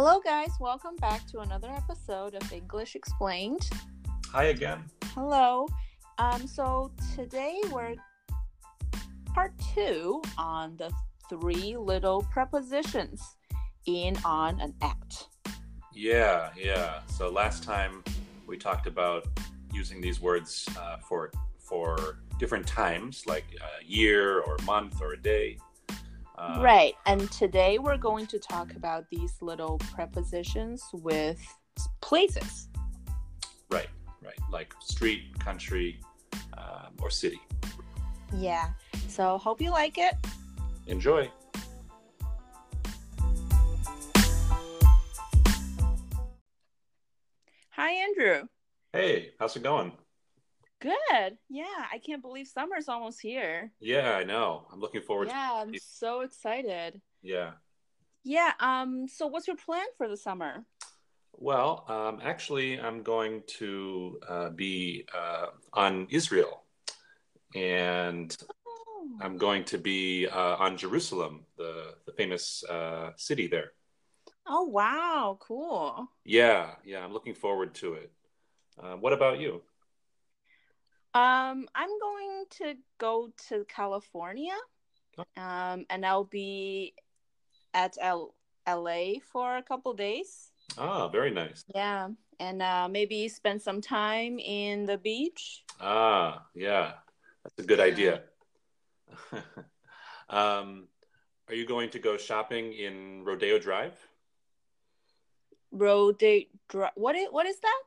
Hello, guys. Welcome back to another episode of English Explained. Hi again. Hello. Um, so today we're part two on the three little prepositions in, on, and at. Yeah, yeah. So last time we talked about using these words uh, for for different times, like a year or a month or a day. Uh, right. And today we're going to talk about these little prepositions with places. Right, right. Like street, country, um, or city. Yeah. So hope you like it. Enjoy. Hi, Andrew. Hey, how's it going? Good. Yeah, I can't believe summer's almost here. Yeah, I know. I'm looking forward Yeah, I'm so excited. Yeah. Yeah, um so what's your plan for the summer? Well, um, actually, I'm going to uh, be uh, on Israel, and Oh, I'm going to be uh, on Jerusalem, the the famous uh, city there. oh wow, cool. Yeah, yeah, I'm looking forward to it. Uh, what about you? Um I'm going to go to California. Um and I'll be at L- LA for a couple days. Ah, very nice. Yeah, and uh maybe spend some time in the beach. Ah, yeah, that's a good idea. um, are you going to go shopping in Rodeo Drive? Road Dri- What is what is that?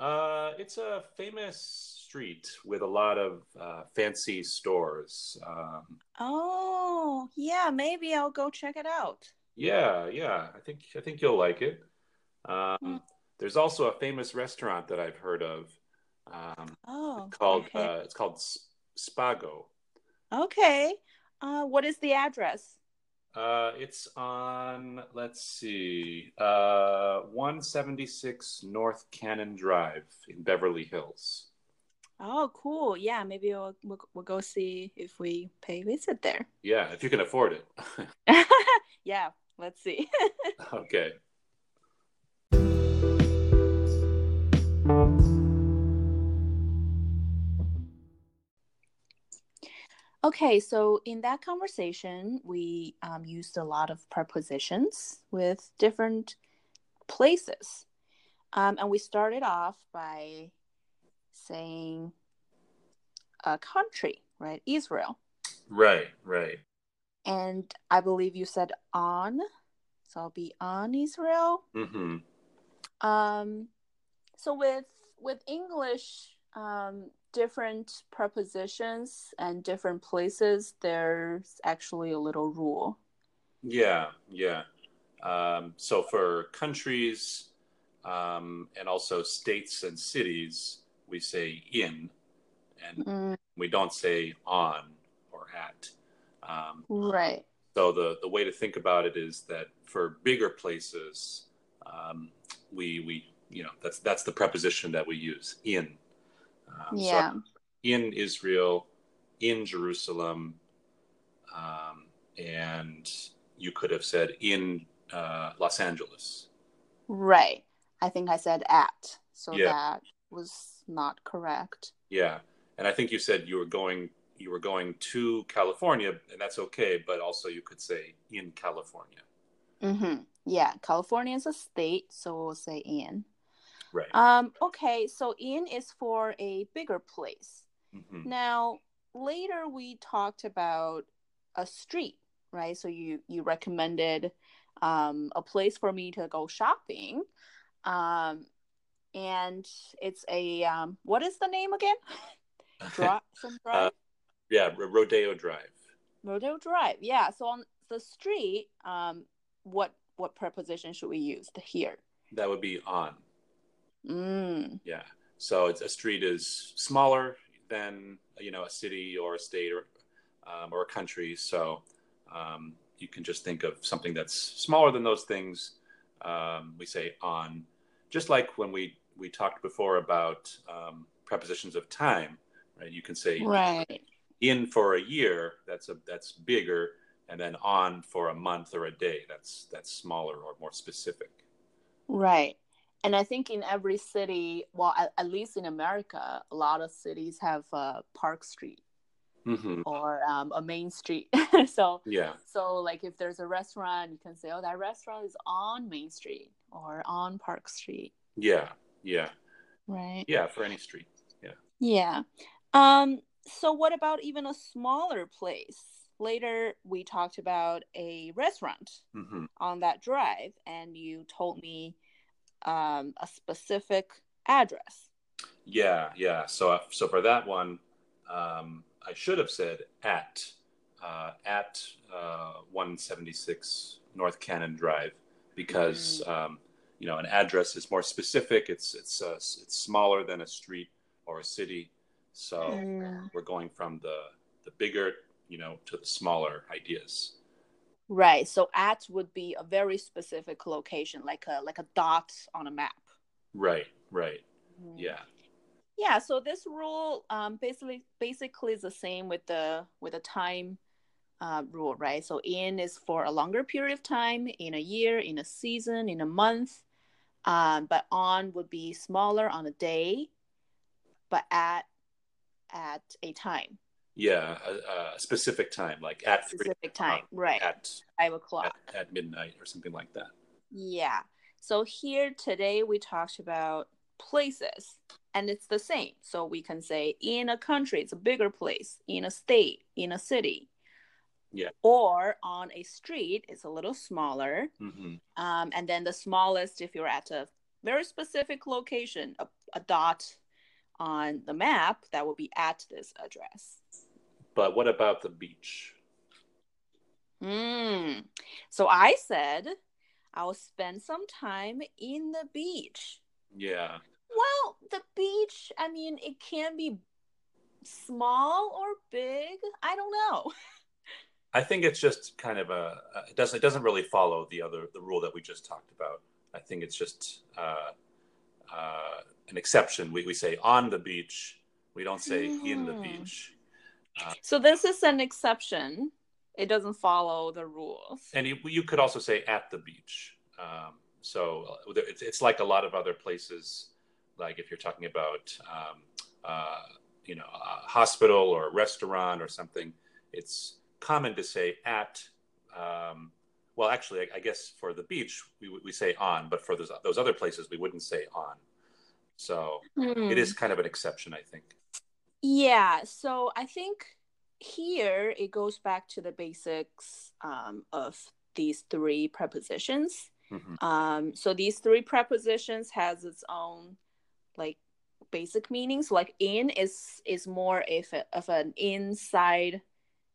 Uh, it's a famous street with a lot of uh, fancy stores. Um, Oh, yeah, maybe I'll go check it out. yeah, yeah, I think I think you'll like it. Um, Mm. There's also a famous restaurant that I've heard of um, Oh, called okay. uh, it's called Spago. Okay. Uh, what is the address? Uh, it's on, let's see, uh, 176 North Canon Drive in Beverly Hills. Oh, cool. Yeah, maybe we'll, we'll, we'll go see if we pay visit there. Yeah, if you can afford it. yeah, let's see. okay. Okay, so in that conversation, we um, used a lot of prepositions with different places. Um, and we started off by saying a country, right? Israel. Right, right. And I believe you said on. So I'll be on Israel. Mm-hmm. Um, so with with English, um, different prepositions and different places, there's actually a little rule. Yeah, yeah. Um, so for countries um, and also states and cities, we say in, and Mm, we don't say on or at. Um, right. So the the way to think about it is that for bigger places, um, we we you know that's that's the preposition that we use in. Um, so Yeah. in Israel, in Jerusalem, um, and you could have said in uh, Los Angeles. Right. I think I said at. So Yeah. that was not correct. Yeah, and I think you said you were going you were going to California, and that's okay. But also you could say in California. Mm-hmm. Yeah. California is a state, so we'll say in. Right. Um, okay, so in is for a bigger place. hmm Now, later we talked about a street, right? So you you recommended um, a place for me to go shopping, um, and it's a um, what is the name again? Drive, some drive, Yeah, Rodeo Drive. Rodeo Drive. Yeah. So on the street, um, what what preposition should we use here? That would be on. Mm, Yeah. So it's a street is smaller than you know a city or a state or um, or a country. So um, you can just think of something that's smaller than those things. Um, we say on, just like when we we talked before about um, prepositions of time, right? You can say right. in for a year. That's a that's bigger, and then on for a month or a day. That's that's smaller or more specific. Right. And I think in every city, well, at, at least in America, a lot of cities have a Park Street Mm-hmm. or um, a main street. so Yeah. so like if there's a restaurant, you can say, oh, that restaurant is on Main Street or on Park Street. Yeah. Yeah. Right. Yeah. For any street. Yeah. Yeah. Um. So what about even a smaller place? Later, we talked about a restaurant hmm on that drive, and you told me um, a specific address. Yeah. Yeah. So so for that one, um, I should have said at uh, at uh, 176 North Canon Drive because um, you know an address is more specific. It's it's uh, it's smaller than a street or a city. So Mm. we're going from the the bigger you know to the smaller ideas. Right. So at would be a very specific location, like a like a dot on a map. Right. Right. Mm. Yeah. Yeah. So this rule um, basically basically is the same with the with the time uh, rule, right? So in is for a longer period of time, in a year, in a season, in a month. Um, but on would be smaller on a day, but at at a time, Yeah. A, a specific time, like at three specific time, right? at, Five o'clock. at at midnight or something like that. Yeah. So here today we talked about places and it's the same. So we can say in a country, it's a bigger place, in a state, in a city. Yeah. Or on a street, it's a little smaller. hmm Um, and then the smallest, if you're at a very specific location, a, a dot on the map, that will be at this address. But what about the beach? Mm. So I said I'll spend some time in the beach. Yeah. Well, the beach, I mean, it can be small or big. I don't know. I think it's just kind of a it doesn't it doesn't really follow the other the rule that we just talked about. I think it's just uh, uh, an exception. We we say on the beach. We don't say in the Hmm. Beach. So this is an exception. It doesn't follow the rules. And you, you could also say at the beach. Um, so uh, it's, it's like a lot of other places, like if you're talking about, um, uh, you know, a hospital or a restaurant or something, it's common to say at. Um, well, actually, I, I guess for the beach, we, we say on, but for those, those other places, we wouldn't say on. So it is kind of an exception, I think. Yeah, so I think here it goes back to the basics um, of these three prepositions. Mhm. Um, so these three prepositions has its own like basic meanings. Like in is is more if of an inside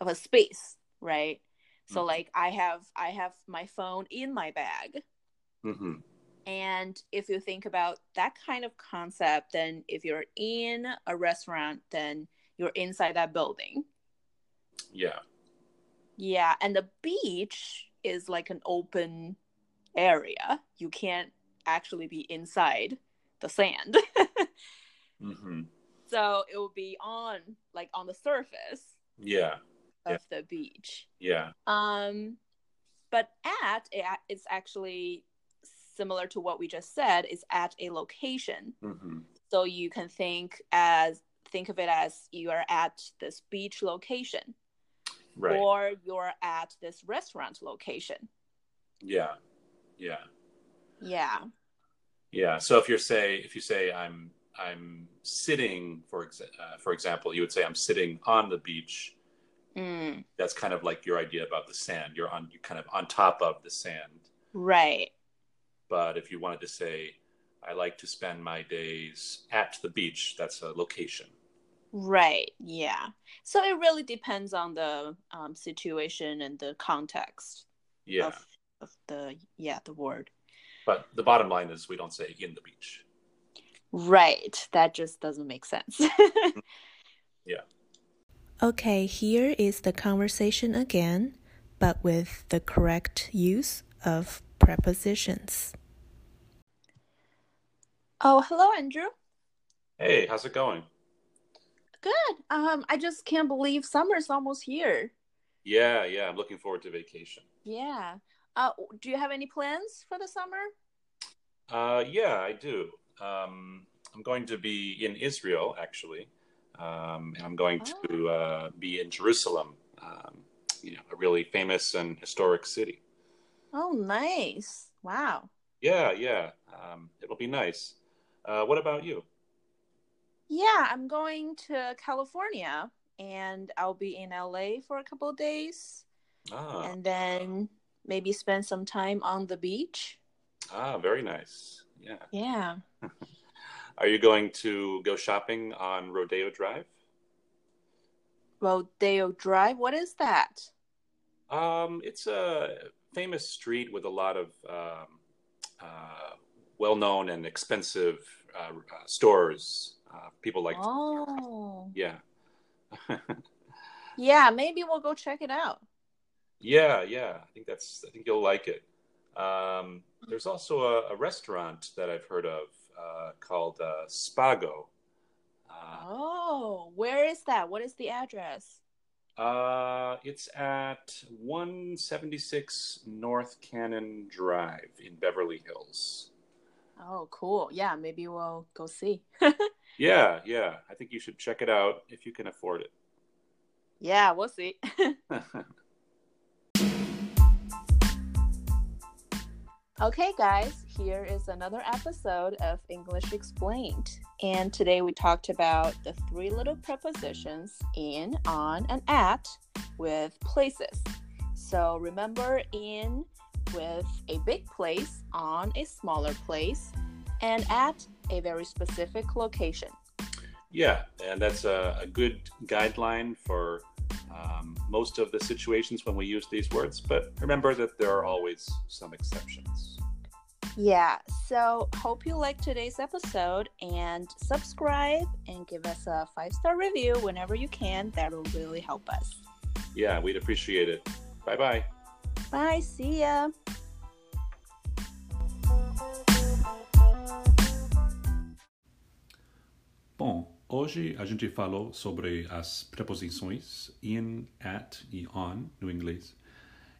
of a space, right? So Mhm. like I have I have my phone in my bag. hmm And if you think about that kind of concept, then if you're in a restaurant, then you're inside that building. Yeah. Yeah. And the beach is like an open area. You can't actually be inside the sand. hmm so it will be on like on the surface Yeah. of Yeah. the beach. Yeah. Um, but at it, it's actually similar to what we just said is at a location. hmm So you can think as think of it as you are at this beach location Right. or you're at this restaurant location. yeah. Yeah. Yeah. Yeah. So if you're say if you say I'm I'm sitting for exa- uh, for example, you would say I'm sitting on the beach. Mm, That's kind of like your idea about the sand. You're on you're kind of on top of the sand. right. But if you wanted to say I like to spend my days at the beach, that's a location. Right. Yeah. So it really depends on the um, situation and the context Yeah. of, of the yeah the word. But the bottom line is we don't say in the beach. Right. That just doesn't make sense. Yeah. Okay, here is the conversation again, but with the correct use of prepositions. Oh, hello, Andrew. Hey, how's it going? Good. Um, I just can't believe summer's almost here. Yeah, yeah. I'm looking forward to vacation. Yeah. Uh, do you have any plans for the summer? Uh, yeah, I do. Um, I'm going to be in Israel, actually. Um, and I'm going Oh. to uh, be in Jerusalem, um, you know, a really famous and historic city. Oh, nice. Wow. Yeah, yeah. Um, it'll be nice. Uh, what about you? Yeah, I'm going to California and I'll be in LA for a couple of days Ah, and then maybe spend some time on the beach. ah, very nice. Yeah. Yeah. Are you going to go shopping on Rodeo Drive? Rodeo Drive, what is that? Um, it's a famous street with a lot of um, uh, well-known and expensive uh, uh, stores. Uh, people like, Oh. yeah, Yeah, maybe we'll go check it out. yeah, yeah. I think that's. I think you'll like it. Um, there's also a, a restaurant that I've heard of uh, called uh, Spago. Uh, Oh, where is that? What is the address? uh, it's at 176 North Canon Drive in Beverly Hills. Oh, cool. Yeah, maybe we'll go see. Yeah, yeah. I think you should check it out if you can afford it. yeah, we'll see. Okay, guys, here is another episode of English Explained. And today we talked about the three little prepositions in, on, and at with places. So remember in with a big place, on a smaller place, and at a very specific location. yeah, and that's a, a good guideline for um, most of the situations when we use these words. But remember that there are always some exceptions. Yeah, so hope you liked today's episode and subscribe and give us a five star review whenever you can. That'll really help us. Yeah, we'd appreciate it. Bye bye. Bye, see ya. Bom, hoje a gente falou sobre as preposições in, at e on no inglês.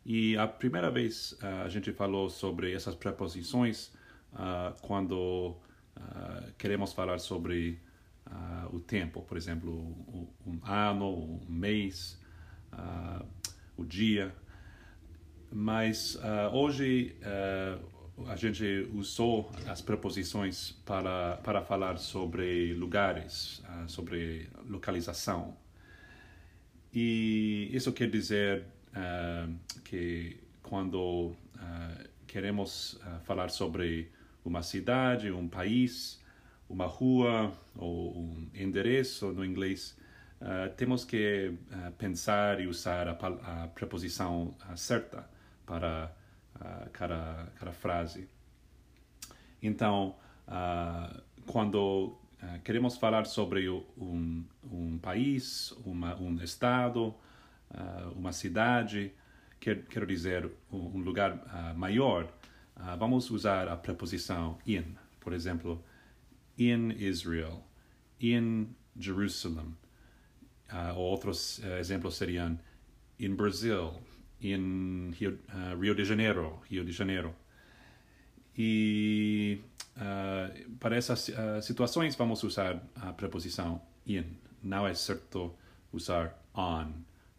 E a primeira vez ah, a gente falou sobre essas preposições ah, quando ah, queremos falar sobre o tempo, por exemplo, o- um ano, um mês, o dia. Mas ah, hoje ah, a gente usou as preposições para, para falar sobre lugares, ah, sobre localização. E isso quer dizer que quando queremos falar sobre uma cidade, um país, uma rua ou um endereço no inglês, temos que pensar e usar a, a preposição certa para ah, cada, cada frase. Então, ah, quando ah, queremos falar sobre um, um país, uma, um estado, uma cidade, quer, quero dizer, um, lugar maior, vamos usar a preposição in. Por exemplo, in Israel, in Jerusalem. Ah, outros eh, exemplos seriam in Brazil, in Rio, ah, Rio de Janeiro, Rio de Janeiro. E ah, para essas ah, situações vamos usar a preposição in. Não é certo usar on,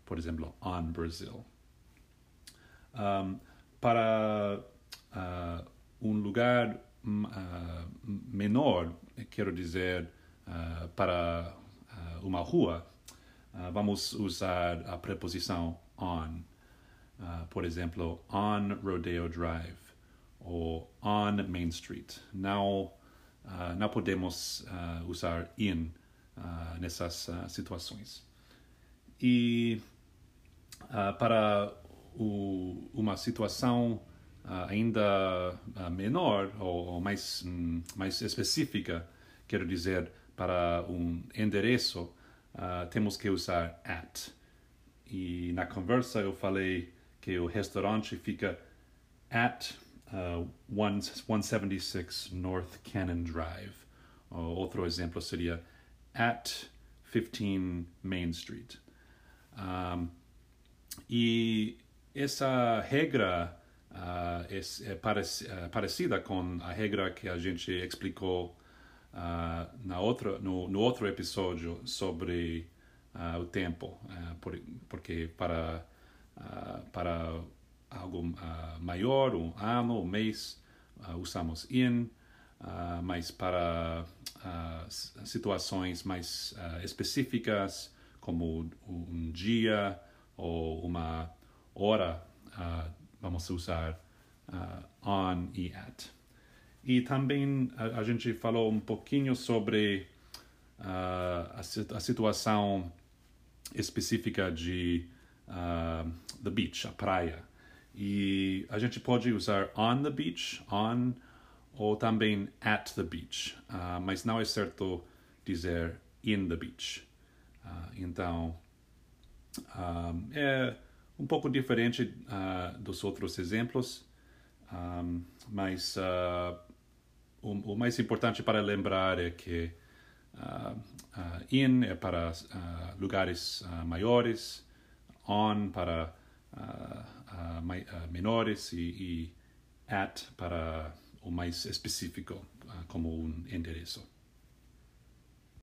por exemplo, on Brazil. Um, para ah, um lugar ah, menor, quero dizer, ah, para uma rua, vamos usar a preposição on. Ah, por exemplo, on Rodeo Drive ou on Main Street. Não, ah, não podemos ah, usar in ah, nessas ah, situações. E para o- uma situação ainda menor ou, ou mais, hum, mais específica, quero dizer, para um endereço, temos que usar at. E na conversa eu falei que o restaurante fica at uh, 1 176 North Cannon Drive. Ou outro exemplo seria at 15 Main Street. Um, E essa regra uh, é, é parec uh, parecida com a regra que a gente explicou uh, na outra, no, no outro episódio sobre o tempo, por, porque para, para algo maior, um ano, um mês, usamos in, mas para situações mais específicas, como um dia ou uma hora, vamos usar on e at. E também a, a gente falou um pouquinho sobre uh, a, a, situação específica de uh, the beach, a praia. E a gente pode usar on the beach, on, ou também at the beach, uh, mas não é certo dizer in the beach. então, um, é um pouco diferente dos outros exemplos, um, mas o, o, mais importante para lembrar é que uh, uh, in é para uh, lugares maiores, on para uh, uh, uh, menores y, y, at para o más específico como un enderezo.